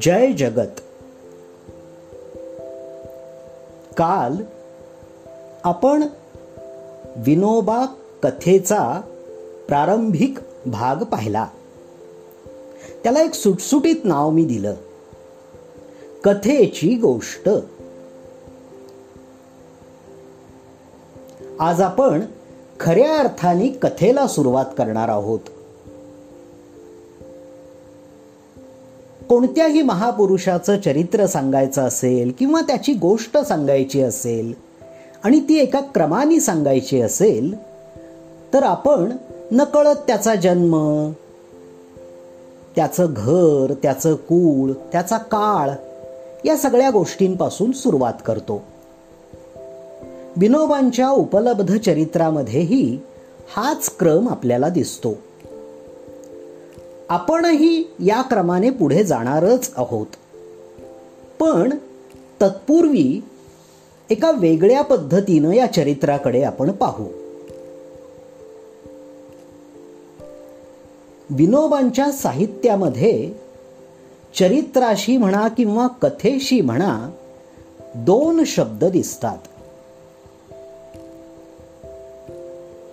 जय जगत। काल आपण विनोबा कथेचा प्रारंभिक भाग पाहिला. त्याला एक सुटसुटीत नाव मी दिलं. कथेची गोष्ट. आज आपण खऱ्या अर्थाने कथेला सुरुवात करणार आहोत. कोणत्याही महापुरुषाचं चरित्र सांगायचं असेल किंवा त्याची गोष्ट सांगायची असेल आणि ती एका क्रमाने सांगायची असेल तर आपण नकळत त्याचा जन्म त्याचं घर त्याचं कूळ त्याचा काळ या सगळ्या गोष्टींपासून सुरुवात करतो. विनोबांच्या उपलब्ध चरित्रामध्येही हाच क्रम आपल्याला दिसतो. आपणही या क्रमाने पुढे जाणारच आहोत. पण तत्पूर्वी एका वेगळ्या पद्धतीनं या चरित्राकडे आपण पाहू. विनोबांच्या साहित्यामध्ये चरित्राशी म्हणा किंवा कथेशी म्हणा दोन शब्द दिसतात.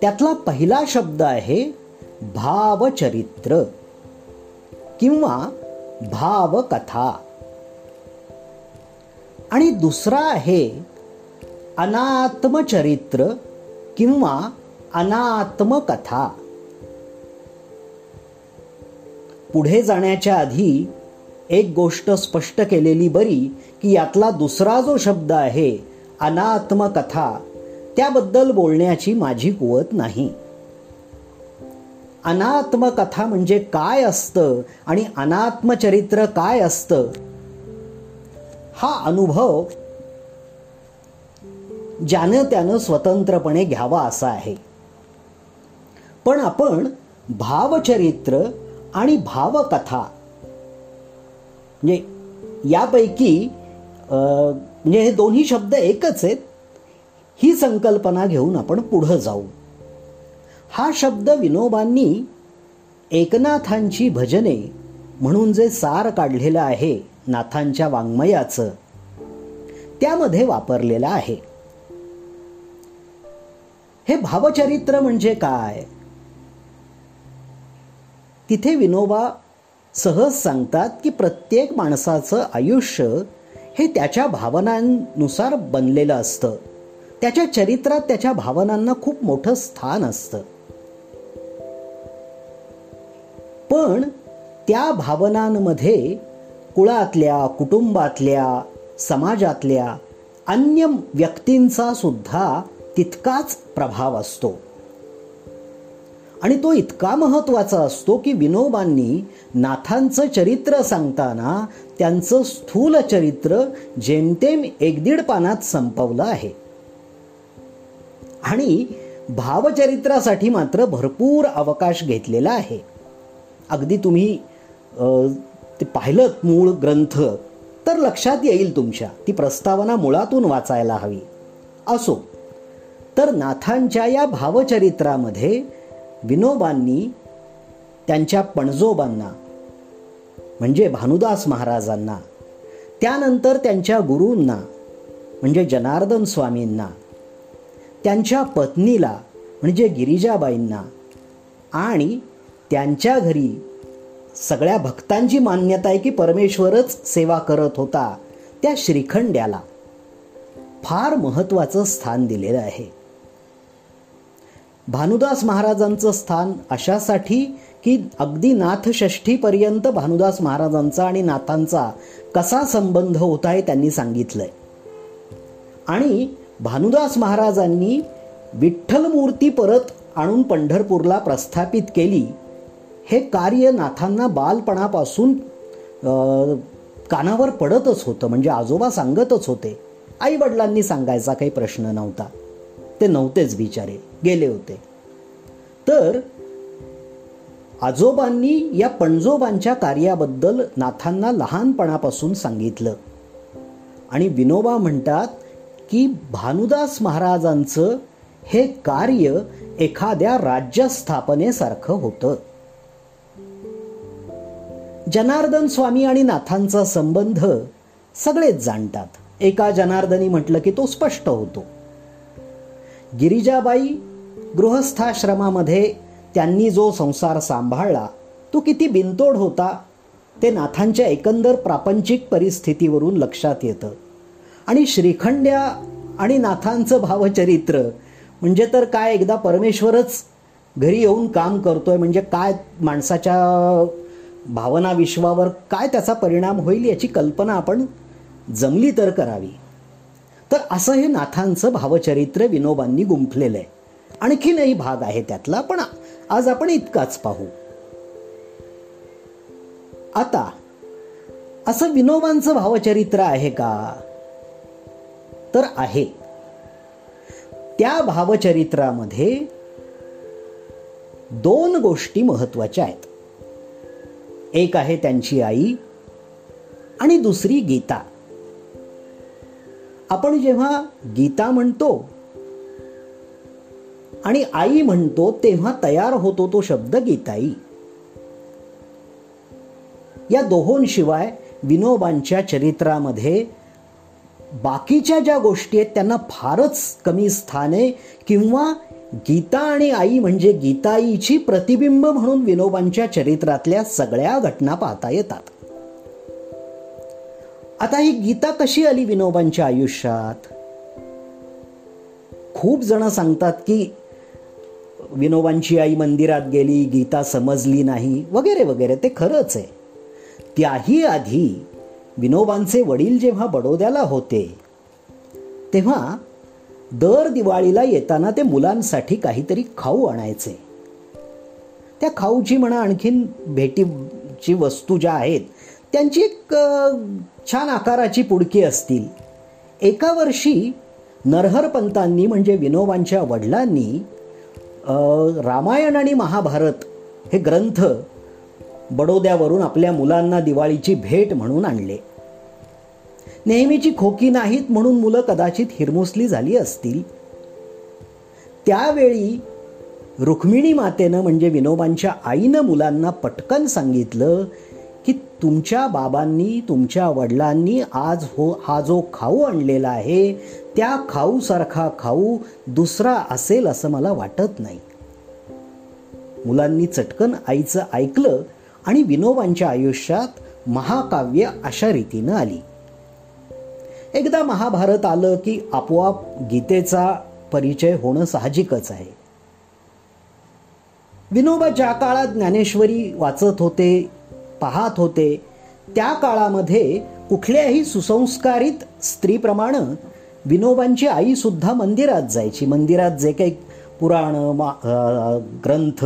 त्यातला पहिला शब्द आहे भावचरित्र किंवा भावकथा. आणि दुसरा आहे अनात्मचरित्र किंवा अनात्मकथा. पुढे जाण्याच्या आधी एक गोष्ट स्पष्ट केलेली बरी की यातला दुसरा जो शब्द आहे अनात्मकथा त्याबद्दल बोलण्याची माझी कुवत नाही. अनात्मकथा म्हणजे काय असतं आणि अनात्मचरित्र काय असतं? हा अनुभव ज्यानं त्यानं स्वतंत्रपणे घ्यावा असा आहे. पण आपण भावचरित्र आणि भावकथा म्हणजे यापैकी म्हणजे हे दोन्ही शब्द एकच आहेत. ही संकल्पना घेऊन आपण पुढं जाऊ. हा शब्द विनोबांनी एकनाथांची भजने म्हणून जे सार काढलेलं आहे नाथांच्या वाङ्मयाचं त्यामध्ये वापरलेलं आहे. हे भावचरित्र म्हणजे काय? तिथे विनोबा सहज सांगतात की प्रत्येक माणसाचं आयुष्य हे त्याच्या भावनांनुसार बनलेलं असतं. त्याच्या चरित्रात त्याच्या भावनांना खूप मोठं स्थान असतं. पण त्या भावनांमध्ये कुळातल्या कुटुंबातल्या समाजातल्या अन्य व्यक्तींचा सुद्धा तितकाच प्रभाव असतो. आणि तो इतका महत्त्वाचा असतो की विनोबांनी नाथांचं चरित्र सांगताना त्यांचं स्थूल चरित्र जेमतेम एक दीड पानात संपवलं आहे. आणि भावचरित्रासाठी मात्र भरपूर अवकाश घेतलेला आहे. अगदी तुम्ही ते पाहिलं मूळ ग्रंथ तर लक्षात येईल तुमच्या. ती प्रस्तावना मुळातून वाचायला हवी. असो. तर नाथांच्या या भावचरित्रामध्ये विनोबांनी त्यांच्या पणजोबांना म्हणजे भानुदास महाराजांना त्यानंतर त्यांच्या गुरूंना म्हणजे जनार्दन स्वामींना त्यांच्या पत्नीला म्हणजे गिरिजाबाईंना आणि त्यांच्या घरी सगळ्या भक्तांची मान्यता आहे की परमेश्वरच सेवा करत होता त्या श्रीखंड्याला. फार महत्वाचं स्थान दिलेलं आहे. भानुदास महाराजांचं स्थान अशासाठी की अगदी नाथषष्ठीपर्यंत भानुदास महाराजांचा आणि नाथांचा कसा संबंध होता हे त्यांनी सांगितलंय. आणि भानुदास महाराजांनी विठ्ठल मूर्ती परत आणून पंढरपूरला प्रस्थापित केली. हे कार्य नाथांना बालपणापासून कानावर पडतच होतं. म्हणजे आजोबा सांगतच होते. आई वडिलांनी सांगायचा काही प्रश्न नव्हता. ते नव्हतेच बिचारे. गेले होते. तर आजोबांनी या पणजोबांच्या कार्याबद्दल नाथांना लहानपणापासून सांगितलं. आणि विनोबा म्हणतात की भानुदास महाराजांचं हे कार्य एखाद्या राज्यस्थापनेसारखं होतं. जनार्दन स्वामी आणि नाथांचा संबंध सगळेच जाणतात. एका जनार्दनी म्हटलं की तो स्पष्ट होतो. गिरिजाबाई गृहस्थाश्रमामध्ये त्यांनी जो संसार सांभाळला तो किती बिनतोड होता ते नाथांच्या एकंदर प्रापंचिक परिस्थितीवरून लक्षात येतं. आणि श्रीखंड्या आणि नाथांचं भावचरित्र. म्हणजे तर काय एकदा परमेश्वरच घरी येऊन काम करतोय म्हणजे काय माणसाच्या भावना विश्वावर काय त्याचा परिणाम होईल याची कल्पना आपण जमली तर करावी. तर असं हे नाथांचं भावचरित्र विनोबांनी गुंफलेलं आहे. आणखीनही भाग आहे त्यातला पण आज आपण इतकाच पाहू. आता असं विनोबांचं भावचरित्र आहे का? तर आहे. त्या भावचरित्रामध्ये दोन गोष्टी महत्त्वाच्या आहेत. एक आहे त्यांची आई आणि दुसरी गीता. आपण जेव्हा गीता म्हणतो आणि आई म्हणतो तेव्हा तयार होतो तो शब्द गीताई. या दोहोंशिवाय विनोबांच्या चरित्रामध्ये बाकीच्या ज्या गोष्टी आहेत त्यांना फारच कमी स्थान आहे किंवा गीता आणि आई म्हणजे गीताईची प्रतिबिंब म्हणून विनोबांच्या चरित्रातल्या सगळ्या घटना पाहता येतात. आता ही गीता कशी आली विनोबांच्या आयुष्यात? खूप जण सांगतात की विनोबांची आई मंदिरात गेली गीता समजली नाही वगैरे वगैरे ते खरंच आहे. त्याही आधी विनोबांचे वडील जेव्हा बडोद्याला होते तेव्हा दर दिवाळीला येताना ते मुलांसाठी काहीतरी खाऊ आणायचे. त्या खाऊची म्हणा आणखीन भेटीची वस्तू ज्या आहेत त्यांची एक छान आकाराची पुडकी असतील. एका वर्षी नरहर पंतांनी म्हणजे विनोबांच्या वडिलांनी रामायण आणि महाभारत हे ग्रंथ बडोद्यावरून आपल्या मुलांना दिवाळीची भेट म्हणून आणले. नेहमीची खोकी नाहीत म्हणून मुलं कदाचित हिरमुसली झाली असतील. त्यावेळी रुक्मिणी मातेनं म्हणजे विनोबांच्या आईनं मुलांना पटकन सांगितलं की तुमच्या बाबांनी तुमच्या वडिलांनी आज हो हा जो खाऊ आणलेला आहे त्या खाऊसारखा खाऊ दुसरा असेल असं मला वाटत नाही. मुलांनी चटकन आईचं ऐकलं आणि विनोबांच्या आयुष्यात महाकाव्य अशा रीतीनं आली. एकदा महाभारत आलं की आपोआप गीतेचा परिचय होणं साहजिकच आहे. विनोबा ज्या काळात ज्ञानेश्वरी वाचत होते पाहत होते त्या काळामध्ये कुठल्याही सुसंस्कारित स्त्रीप्रमाणे विनोबांची आई सुद्धा मंदिरात जायची. मंदिरात जे काही पुराण ग्रंथ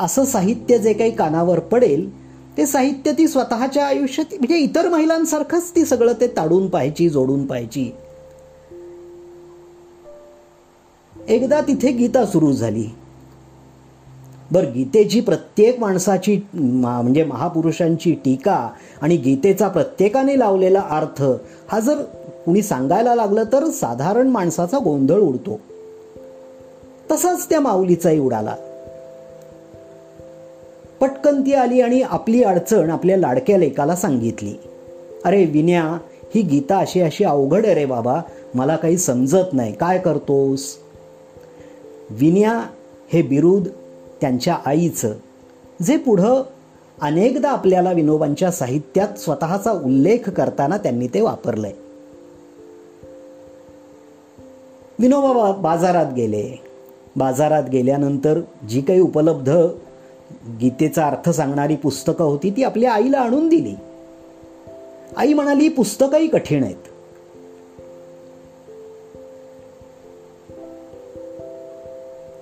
असं साहित्य जे काही कानावर पडेल ते साहित्य ती स्वतःच्या आयुष्यात म्हणजे इतर महिलांसारखंच ती सगळं ते ताडून पाहायची जोडून पाहायची. एकदा तिथे गीता सुरू झाली. बर गीतेची प्रत्येक माणसाची म्हणजे महापुरुषांची टीका आणि गीतेचा प्रत्येकाने लावलेला अर्थ हा जर कुणी सांगायला लागलं तर साधारण माणसाचा गोंधळ उडतो. तसाच त्या माऊलीचाही उडाला. पटकन ती आली आणि आपली अडचण आपल्या लाडक्या लेकाला सांगितली. अरे विन्या ही गीता अशी अशी अवघड आहे रे बाबा मला काही समजत नाही काय करतोस? विन्या हे बिरुद त्यांच्या आईचं जे पुढं अनेकदा आपल्याला विनोबांच्या साहित्यात स्वतःचा उल्लेख करताना त्यांनी ते वापरलंय. विनोबा बाजारात गेले. बाजारात गेल्यानंतर जी काही उपलब्ध गीतेचा अर्थ सांगणारी पुस्तकं होती ती आपल्या आईला आणून दिली. आई म्हणाली पुस्तकंही कठीण आहेत.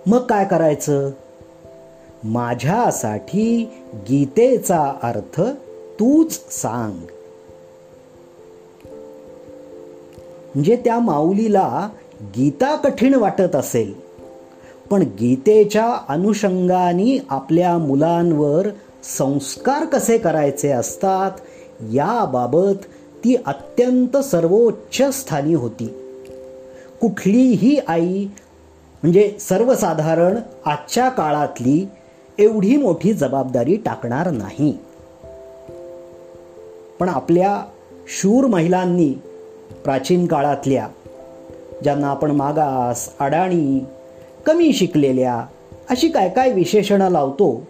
मग काय करायचं? माझ्यासाठी गीतेचा अर्थ तूच सांग. म्हणजे त्या माऊलीला गीता कठीण वाटत असेल. पण गीतेच्या अनुषंगाने आपल्या मुलांवर संस्कार कसे करायचे असतात याबाबत ती अत्यंत सर्वोच्च स्थानी होती. कुठलीही आई म्हणजे सर्वसाधारण आजच्या काळातली एवढी मोठी जबाबदारी टाकणार नाही. पण आपल्या शूर महिलांनी प्राचीन काळातल्या ज्यांना आपण मागास अडाणी कमी शिकलेल्या. अशी काय काय विशेषणं लावतो?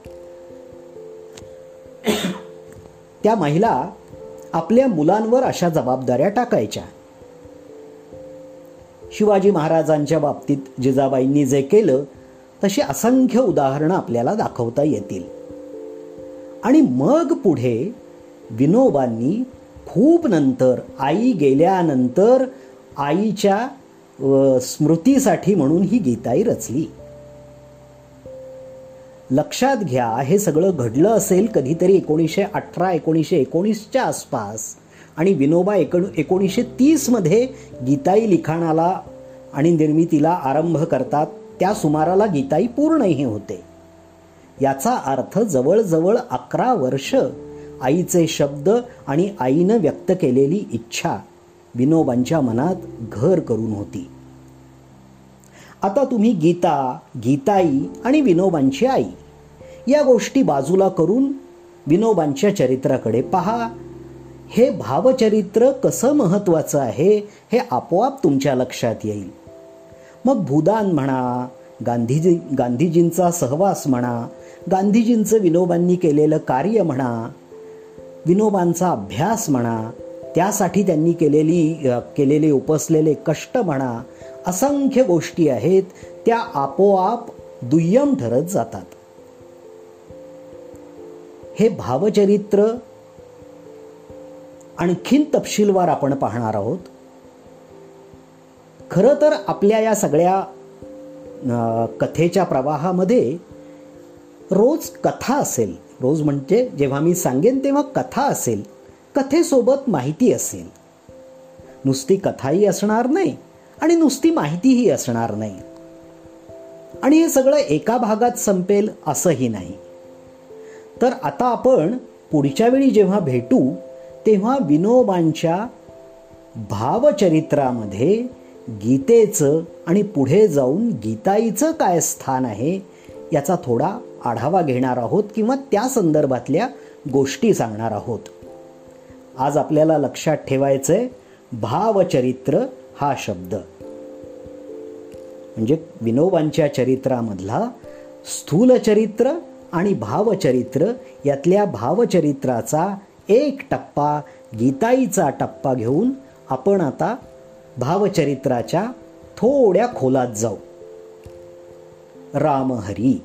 त्या महिला आपल्या मुलांवर अशा जबाबदाऱ्या टाकायच्या. शिवाजी महाराजांच्या बाबतीत जिजाबाईंनी जे केलं तशी असंख्य उदाहरणं आपल्याला दाखवता येतील. आणि मग पुढे विनोबांनी खूप नंतर आई गेल्यानंतर आईच्या स्मृतीसाठी म्हणून ही गीताई रचली. लक्षात घ्या हे सगळं घडलं असेल कधीतरी एकोणीसशे अठरा एकोणीसशे एकोणीसच्या आसपास. आणि विनोबा एकोण एकोणीसशे तीसमध्ये गीताई लिखाणाला आणि निर्मितीला आरंभ करतात. त्या सुमाराला गीताई पूर्णही होते. याचा अर्थ जवळजवळ अकरा वर्ष आईचे शब्द आणि आईनं व्यक्त केलेली इच्छा विनोबांच्या मनात घर करून होती. आता तुम्ही गीता गीताई आणि विनोबांची आई. या गोष्टी बाजूला करून विनोबांच्या चरित्राकडे पहा. हे भावचरित्र कसं महत्वाचं आहे हे आपोआप तुमच्या लक्षात येईल. मग भूदान म्हणा गांधीजी गांधीजींचा सहवास म्हणा गांधीजींचं विनोबांनी केलेलं कार्य म्हणा विनोबांचा अभ्यास म्हणा त्यासाठी त्यांनी केलेली केलेले उपसलेले कष्ट म्हणा असंख्य गोष्टी आहेत त्या आपोआप दुय्यम ठरत जातात. हे भावचरित्र आणखीन तपशीलवार आपण पाहणार आहोत. खरं तर आपल्या या सगळ्या कथेच्या प्रवाहामध्ये रोज कथा असेल. रोज म्हणजे जेव्हा मी सांगेन तेव्हा कथा असेल. कथेसोबत माहिती असेल. नुसती कथाही असणार नाही आणि नुसती माहितीही असणार नाही. आणि हे सगळं एका भागात संपेल असंही नाही. तर आता आपण पुढच्या वेळी जेव्हा भेटू तेव्हा विनोबांच्या भावचरित्रामध्ये गीतेचं आणि पुढे जाऊन गीताईचं काय स्थान आहे याचा थोडा आढावा घेणार आहोत किंवा त्या संदर्भातल्या गोष्टी सांगणार आहोत. आज आपल्याला लक्षात ठेवायचं आहे भावचरित्र हा शब्द. म्हणजे विनोबांच्या चरित्रामधला स्थूल चरित्र आणि भावचरित्र यातल्या भावचरित्राचा एक टप्पा गीताईचा टप्पा घेऊन आपण आता भावचरित्राच्या थोड्या खोलात जाऊ. रामहरी